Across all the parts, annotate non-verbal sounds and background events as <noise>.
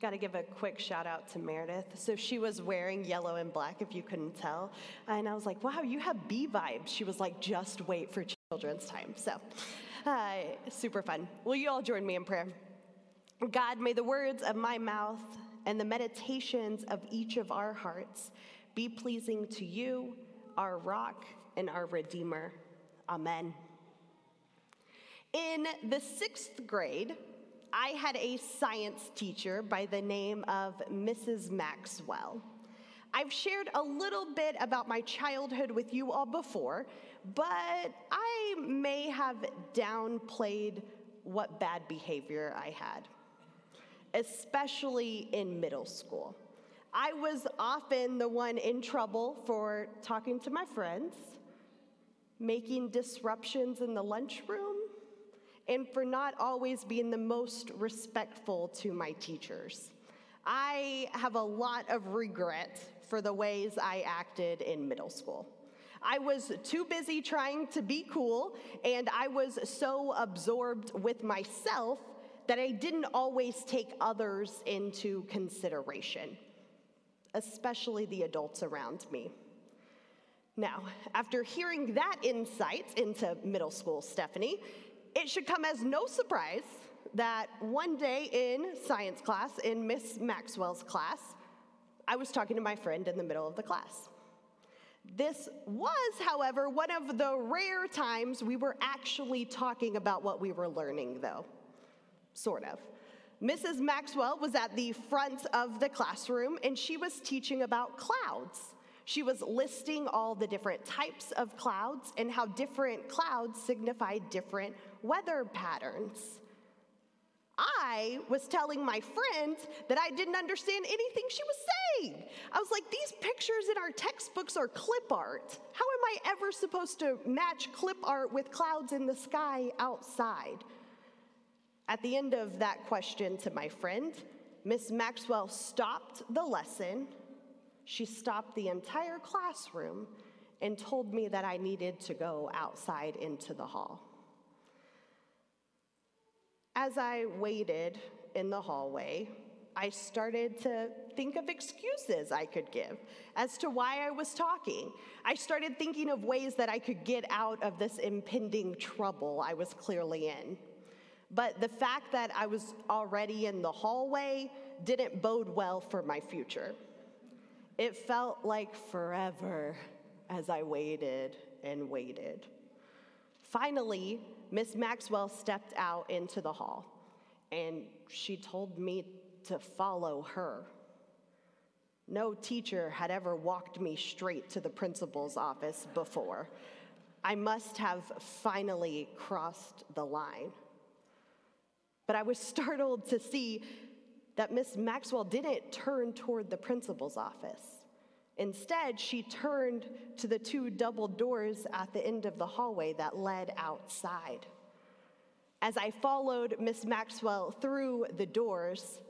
Got to give a quick shout out to Meredith. So she was wearing yellow and black, if you couldn't tell. And I was like, wow, you have bee vibes. She was like, just wait for children's time. So uh, super fun. Will you all join me in prayer? God, may the words of my mouth and the meditations of each of our hearts be pleasing to you, our rock and our redeemer. Amen. In the sixth grade, I had a science teacher by the name of Mrs. Maxwell. I've shared a little bit about my childhood with you all before, but I may have downplayed what bad behavior I had, especially in middle school. I was often the one in trouble for talking to my friends, making disruptions in the lunchroom, and for not always being the most respectful to my teachers. I have a lot of regret for the ways I acted in middle school. I was too busy trying to be cool, and I was so absorbed with myself that I didn't always take others into consideration, especially the adults around me. Now, after hearing that insight into middle school Stephanie, it should come as no surprise that one day in science class, in Miss Maxwell's class, I was talking to my friend in the middle of the class. This was, however, one of the rare times we were actually talking about what we were learning, though. Sort of. Mrs. Maxwell was at the front of the classroom and she was teaching about clouds. She was listing all the different types of clouds and how different clouds signify different weather patterns. I was telling my friend that I didn't understand anything she was saying. I was like, these pictures in our textbooks are clip art. How am I ever supposed to match clip art with clouds in the sky outside? At the end of that question to my friend, Miss Maxwell stopped the lesson she stopped the entire classroom and told me that I needed to go outside into the hall. As I waited in the hallway, I started to think of excuses I could give as to why I was talking. I started thinking of ways that I could get out of this impending trouble I was clearly in. But the fact that I was already in the hallway didn't bode well for my future. It felt like forever as I waited and waited. Finally, Miss Maxwell stepped out into the hall and she told me to follow her. No teacher had ever walked me straight to the principal's office before. I must have finally crossed the line. But I was <laughs> startled to see that Miss Maxwell didn't turn toward the principal's office. Instead, she turned to the two double doors at the end of the hallway that led outside. As I followed Miss Maxwell through the doors,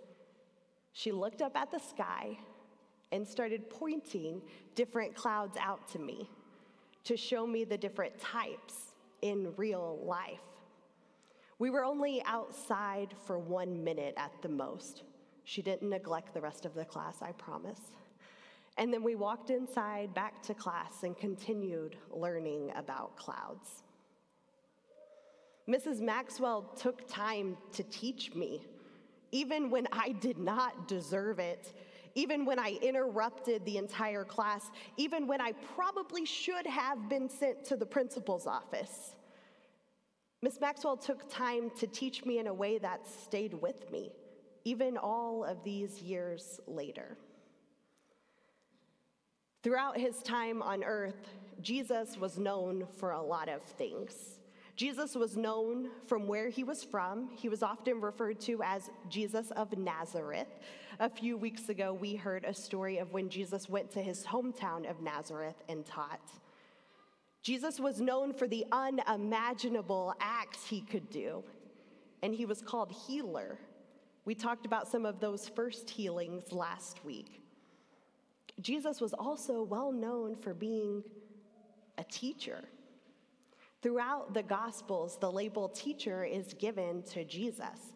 she looked up at the sky and started pointing different clouds out to me to show me the different types in real life. We were only outside for one minute at the most. She didn't neglect the rest of the class, I promise. And then we walked inside back to class and continued learning about clouds. Mrs. Maxwell took time to teach me, even when I did not deserve it, even when I interrupted the entire class, even when I probably should have been sent to the principal's office. Miss Maxwell took time to teach me in a way that stayed with me even all of these years later. Throughout his time on earth, Jesus was known for a lot of things. Jesus was known from where he was from. He was often referred to as Jesus of Nazareth. A few weeks ago, we heard a story of when Jesus went to his hometown of Nazareth and taught. Jesus was known for the unimaginable acts he could do, and he was called healer we talked about some of those first healings last week. Jesus was also well known for being a teacher. Throughout the Gospels, the label teacher is given to Jesus.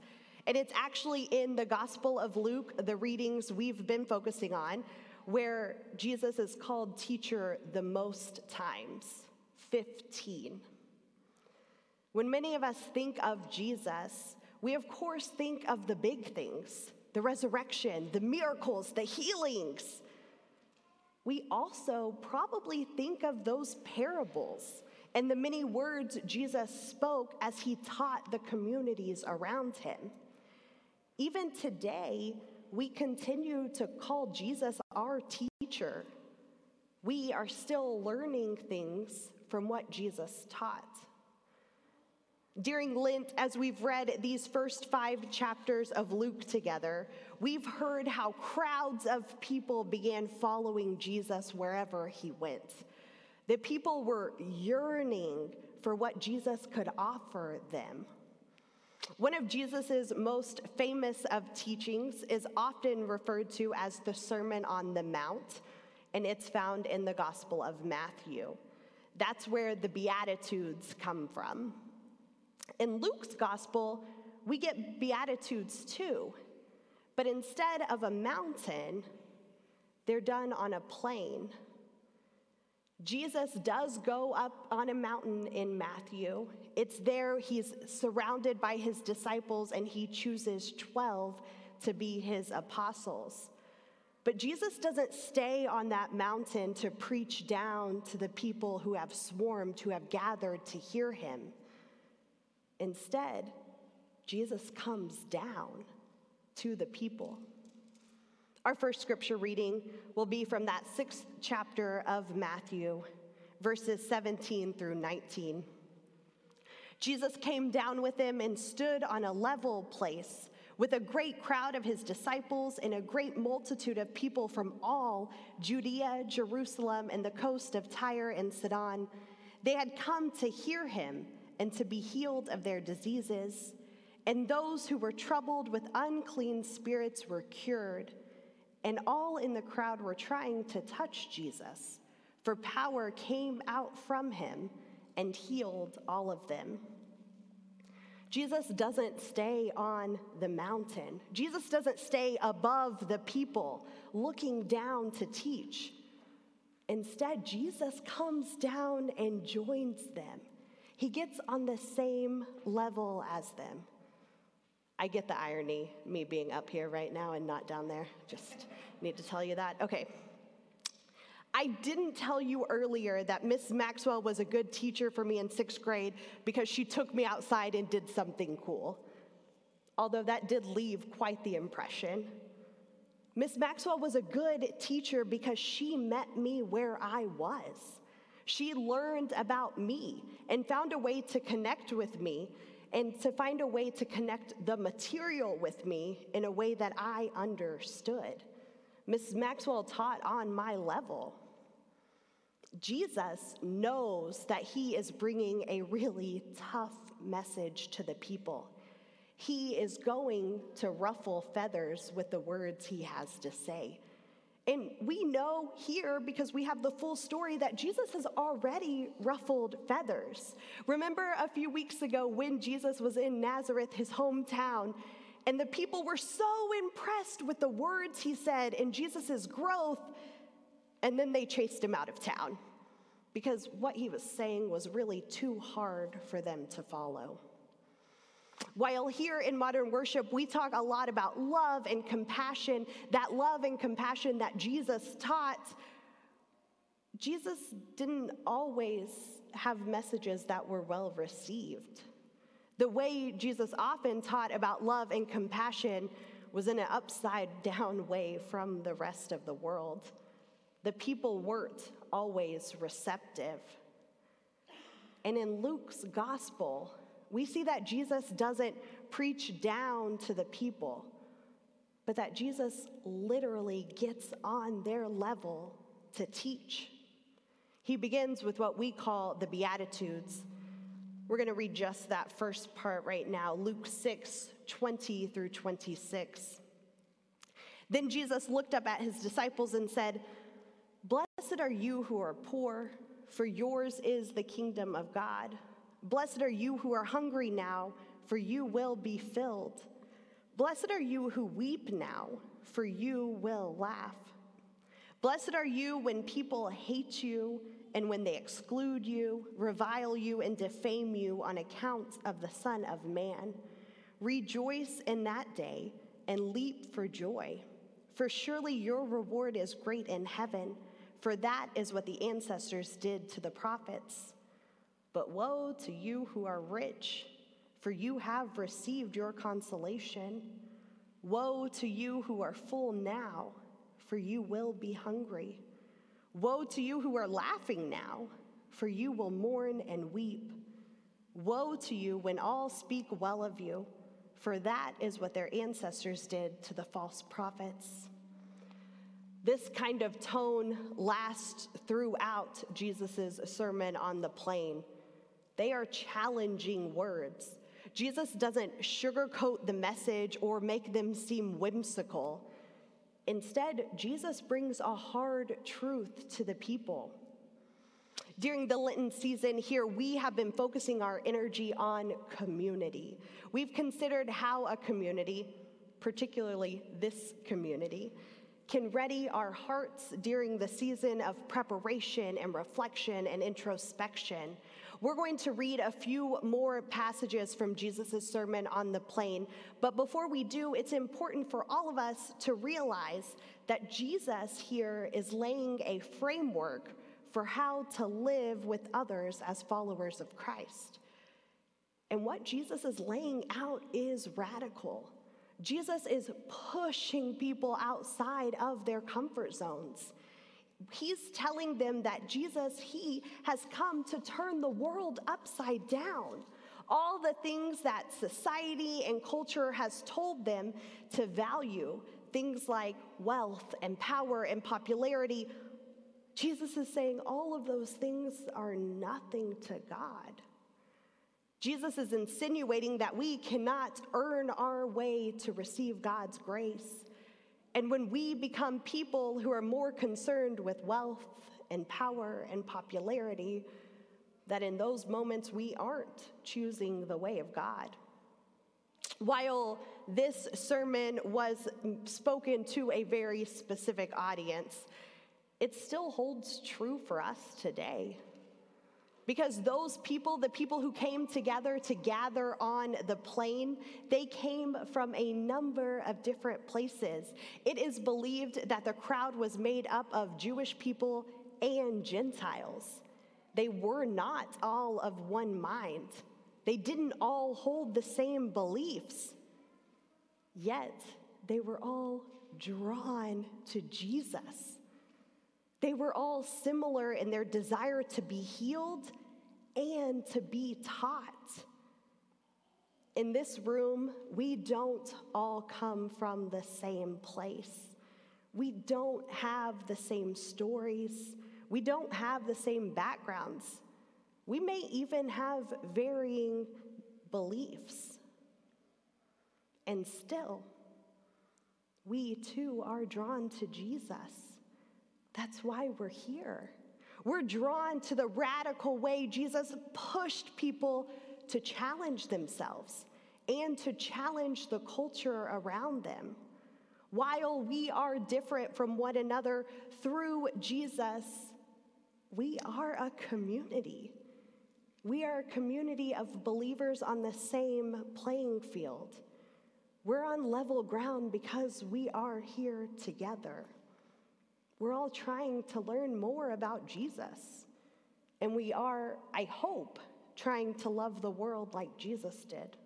And it's actually in the Gospel of Luke, the readings we've been focusing on, where Jesus is called teacher the most times 15. When many of us think of Jesus, we of course think of the big things the resurrection, the miracles, the healings. We also probably think of those parables and the many words Jesus spoke as he taught the communities around him. Even today, we continue to call Jesus our teacher. We are still learning things from what Jesus taught. During Lent, as we've read these first five chapters of Luke together, we've heard how crowds of people began following Jesus wherever he went. The people were yearning for what Jesus could offer them. One of Jesus' most famous of teachings is often referred to as the Sermon on the Mount, and it's found in the Gospel of Matthew. That's where the Beatitudes come from. In Luke's Gospel, we get Beatitudes too, but instead of a mountain, they're done on a plain Jesus does go up on a mountain in Matthew. It's there he's surrounded by his disciples and he chooses 12 to be his apostles. But Jesus doesn't stay on that mountain to preach down to the people who have swarmed, who have gathered to hear him. Instead, Jesus comes down to the people. Our first scripture reading will be from that sixth chapter of Matthew, verses 17 through 19. Jesus came down with them and stood on a level place with a great crowd of his disciples and a great multitude of people from all Judea, Jerusalem, and the coast of Tyre and Sidon. They had come to hear him and to be healed of their diseases. And those who were troubled with unclean spirits were cured and all in the crowd were trying to touch Jesus, for power came out from him and healed all of them. Jesus doesn't stay on the mountain. Jesus doesn't stay above the people looking down to teach. Instead, Jesus comes down and joins them. He gets on the same level as them. I get the irony, me being up here right now and not down there. Just need to tell you that. Okay. I didn't tell you earlier that Miss Maxwell was a good teacher for me in sixth grade because she took me outside and did something cool. Although that did leave quite the impression. Miss Maxwell was a good teacher because she met me where I was. She learned about me and found a way to connect with me and to find a way to connect the material with me in a way that I understood. Miss Maxwell taught on my level. Jesus knows that he is bringing a really tough message to the people. He is going to ruffle feathers with the words he has to say. And we know here, because we have the full story, that Jesus has already ruffled feathers. Remember a few weeks ago when Jesus was in Nazareth, his hometown, and the people were so impressed with the words he said and Jesus' growth, and then they chased him out of town because what he was saying was really too hard for them to follow. While here in modern worship, we talk a lot about love and compassion, that love and compassion that Jesus taught, Jesus didn't always have messages that were well received. The way Jesus often taught about love and compassion was in an upside down <laughs> way from the rest of the world. The people weren't always receptive. And in Luke's gospel, we see that Jesus doesn't preach down to the people, but that Jesus literally gets on their level to teach. He begins with what we call the Beatitudes. We're going to read just that first part right now Luke 6 20 through 26. Then Jesus looked up at his disciples and said, Blessed are you who are poor, for yours is the kingdom of God. Blessed are you who are hungry now, for you will be filled. Blessed are you who weep now, for you will laugh. Blessed are you when people hate you and when they exclude you, revile you, and defame you on account of the Son of Man. Rejoice in that day and leap for joy, for surely your reward is great in heaven, for that is what the ancestors did to the prophets. But woe to you who are rich, for you have received your consolation. Woe to you who are full now, for you will be hungry. Woe to you who are laughing now, for you will mourn and weep. Woe to you when all speak well of you, for that is what their ancestors did to the false prophets. This kind of tone lasts throughout Jesus' sermon on the plain. They are challenging words. Jesus doesn't sugarcoat the message or make them seem whimsical. Instead, Jesus brings a hard truth to the people. During the Lenten season here, we have been focusing our energy on community. We've considered how a community, particularly this community, can ready our hearts during the season of preparation and reflection and introspection we're going to read a few more passages from Jesus' Sermon on the Plain. But before we do, it's important for all of us to realize that Jesus here is laying a framework for how to live with others as followers of Christ. And what Jesus is laying out is radical. Jesus is pushing people outside of their comfort zones he's telling them that Jesus, he has come to turn the world upside down. All the things that society and culture has told them to value, things like wealth and power and popularity, Jesus is saying all of those things are nothing to God. Jesus is insinuating that we cannot earn our way to receive God's grace. And when we become people who are more concerned with wealth and power and popularity, that in those moments we aren't choosing the way of God. While this sermon was spoken to a very specific audience, it still holds true for us today. Because those people, the people who came together to gather on the plain, they came from a number of different places. It is believed that the crowd was made up of Jewish people and Gentiles. They were not all of one mind, they didn't all hold the same beliefs. Yet, they were all drawn to Jesus. They were all similar in their desire to be healed and to be taught. In this room, we don't all come from the same place. We don't have the same stories. We don't have the same backgrounds. We may even have varying beliefs. And still, we too are drawn to Jesus. That's why we're here. We're drawn to the radical way Jesus pushed people to challenge themselves and to challenge the culture around them. While we are different from one another through Jesus, we are a community. We are a community of believers on the same playing field. We're on level ground because we are here together. We're all trying to learn more about Jesus. And we are, I hope, trying to love the world like Jesus did.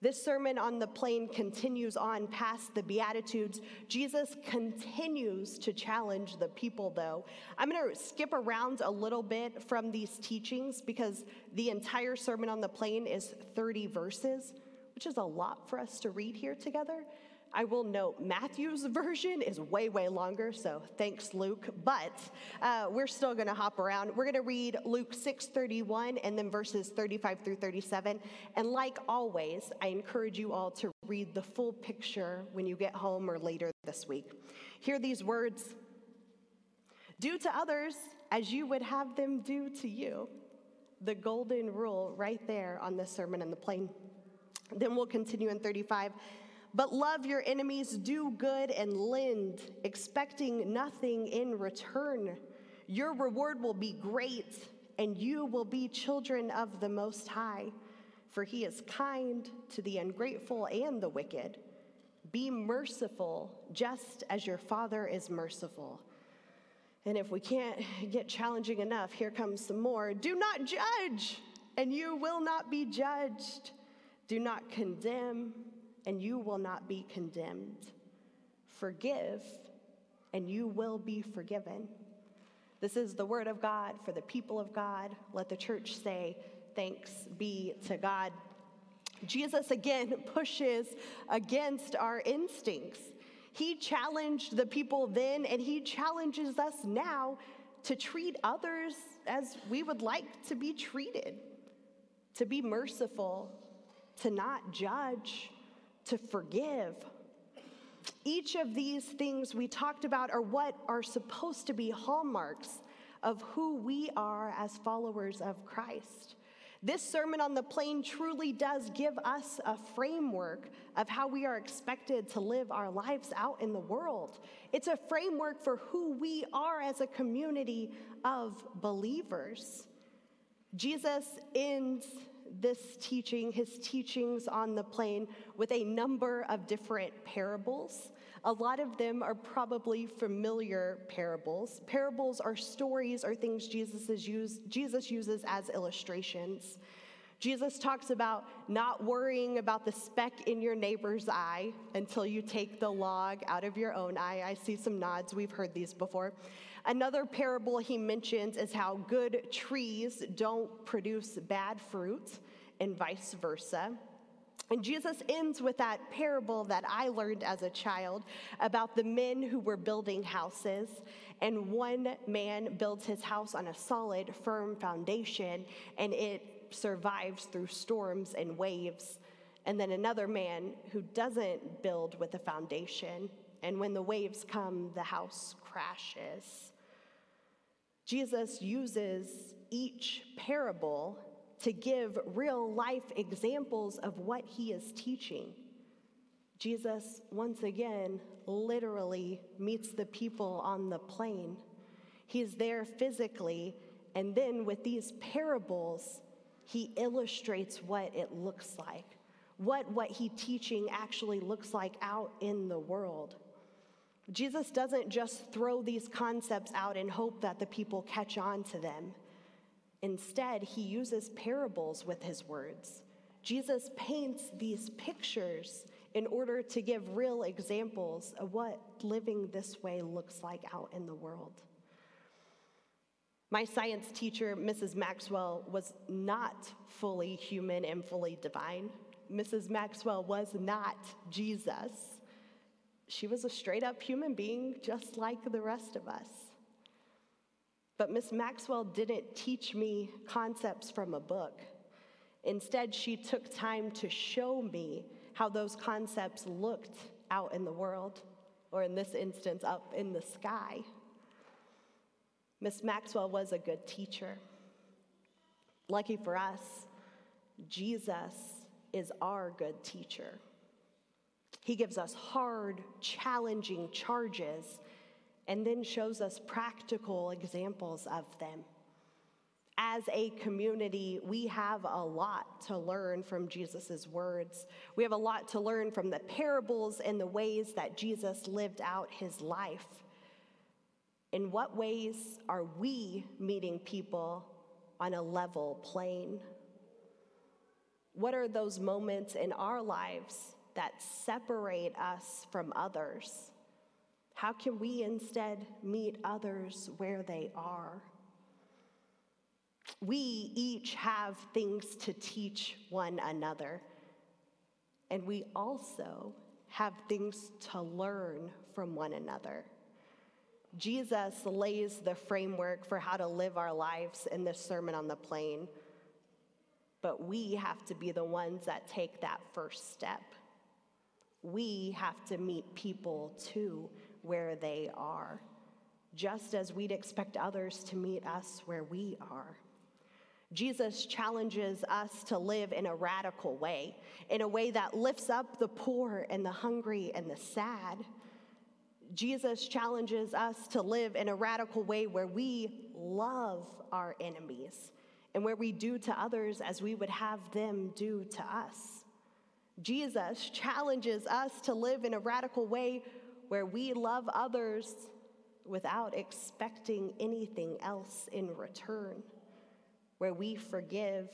This sermon on the plain continues on past the Beatitudes. Jesus continues to challenge the people, though. I'm going to skip around a little bit from these teachings because the entire sermon on the plain is 30 verses, which is a lot for us to read here together. I will note Matthew's version is way, way longer, so thanks, Luke. But uh, we're still going to hop around. We're going to read Luke 6 31 and then verses 35 through 37. And like always, I encourage you all to read the full picture when you get home or later this week. Hear these words Do to others as you would have them do to you. The golden rule right there on the Sermon on the Plain. Then we'll continue in 35. But love your enemies, do good, and lend, expecting nothing in return. Your reward will be great, and you will be children of the Most High, for he is kind to the ungrateful and the wicked. Be merciful, just as your Father is merciful. And if we can't get challenging enough, here comes some more. Do not judge, and you will not be judged. Do not condemn and you will not be condemned. Forgive, and you will be forgiven. This is the word of God for the people of God. Let the church say, Thanks be to God. Jesus again <laughs> pushes against our instincts. He challenged the people then, and he challenges us now to treat others as we would like to be treated, to be merciful, to not judge, to forgive. Each of these things we talked about are what are supposed to be hallmarks of who we are as followers of Christ. This Sermon on the Plain truly does give us a framework of how we are expected to live our lives out in the world. It's a framework for who we are as a community of believers. Jesus ends this teaching, his teachings on the plain, with a number of different parables. A lot of them are probably familiar parables. Parables are stories or things Jesus, is Jesus uses as illustrations. Jesus talks about not worrying about the speck in your neighbor's eye until you take the log out of your own eye. I see some nods. We've heard these before. Another parable he mentions is how good trees don't produce bad fruit, and vice versa. And Jesus ends with that parable that I learned as a child about the men who were building houses. And one man builds his house on a solid, firm foundation, and it survives through storms and waves. And then another man who doesn't build with a foundation. And when the waves come, the house crashes. Jesus uses each parable to give real life examples of what he is teaching. Jesus, once again, literally meets the people on the plain. He's there physically, and then with these parables, he illustrates what it looks like, what what he teaching actually looks like out in the world. Jesus doesn't just throw these concepts out and hope that the people catch on to them. Instead, he uses parables with his words. Jesus paints these pictures in order to give real examples of what living this way looks like out in the world. My science teacher, Mrs. Maxwell, was not fully human and fully divine. Mrs. Maxwell was not Jesus. She was a straight up human being, just like the rest of us. But Miss Maxwell didn't teach me concepts from a book. Instead, she took time to show me how those concepts looked out in the world, or in this instance, up in the sky. Miss Maxwell was a good teacher. Lucky for us, Jesus is our good teacher. He gives us hard, challenging charges and then shows us practical examples of them. As a community, we have a lot to learn from Jesus' words. We have a lot to learn from the parables and the ways that Jesus lived out his life. In what ways are we meeting people on a level plane? What are those moments in our lives that separate us from others? How can we instead meet others where they are? We each have things to teach one another, and we also have things to learn from one another. Jesus lays the framework for how to live our lives in the Sermon on the Plain, but we have to be the ones that take that first step we have to meet people too where they are, just as we'd expect others to meet us where we are. Jesus challenges us to live in a radical way, in a way that lifts up the poor and the hungry and the sad. Jesus challenges us to live in a radical way where we love our enemies and where we do to others as we would have them do to us. Jesus challenges us to live in a radical way where we love others without expecting anything else in return, where we forgive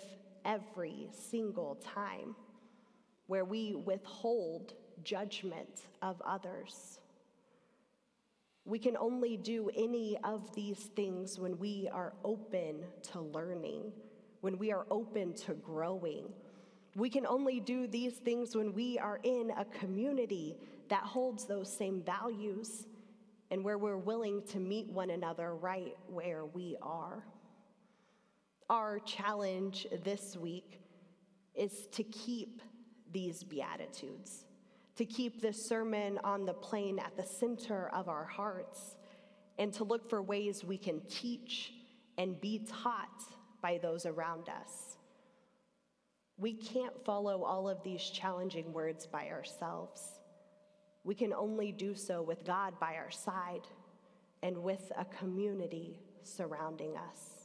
every single time, where we withhold judgment of others. We can only do any of these things when we are open to learning, when we are open to growing. We can only do these things when we are in a community that holds those same values and where we're willing to meet one another right where we are. Our challenge this week is to keep these Beatitudes, to keep this sermon on the plain at the center of our hearts, and to look for ways we can teach and be taught by those around us. We can't follow all of these challenging words by ourselves. We can only do so with God by our side and with a community surrounding us.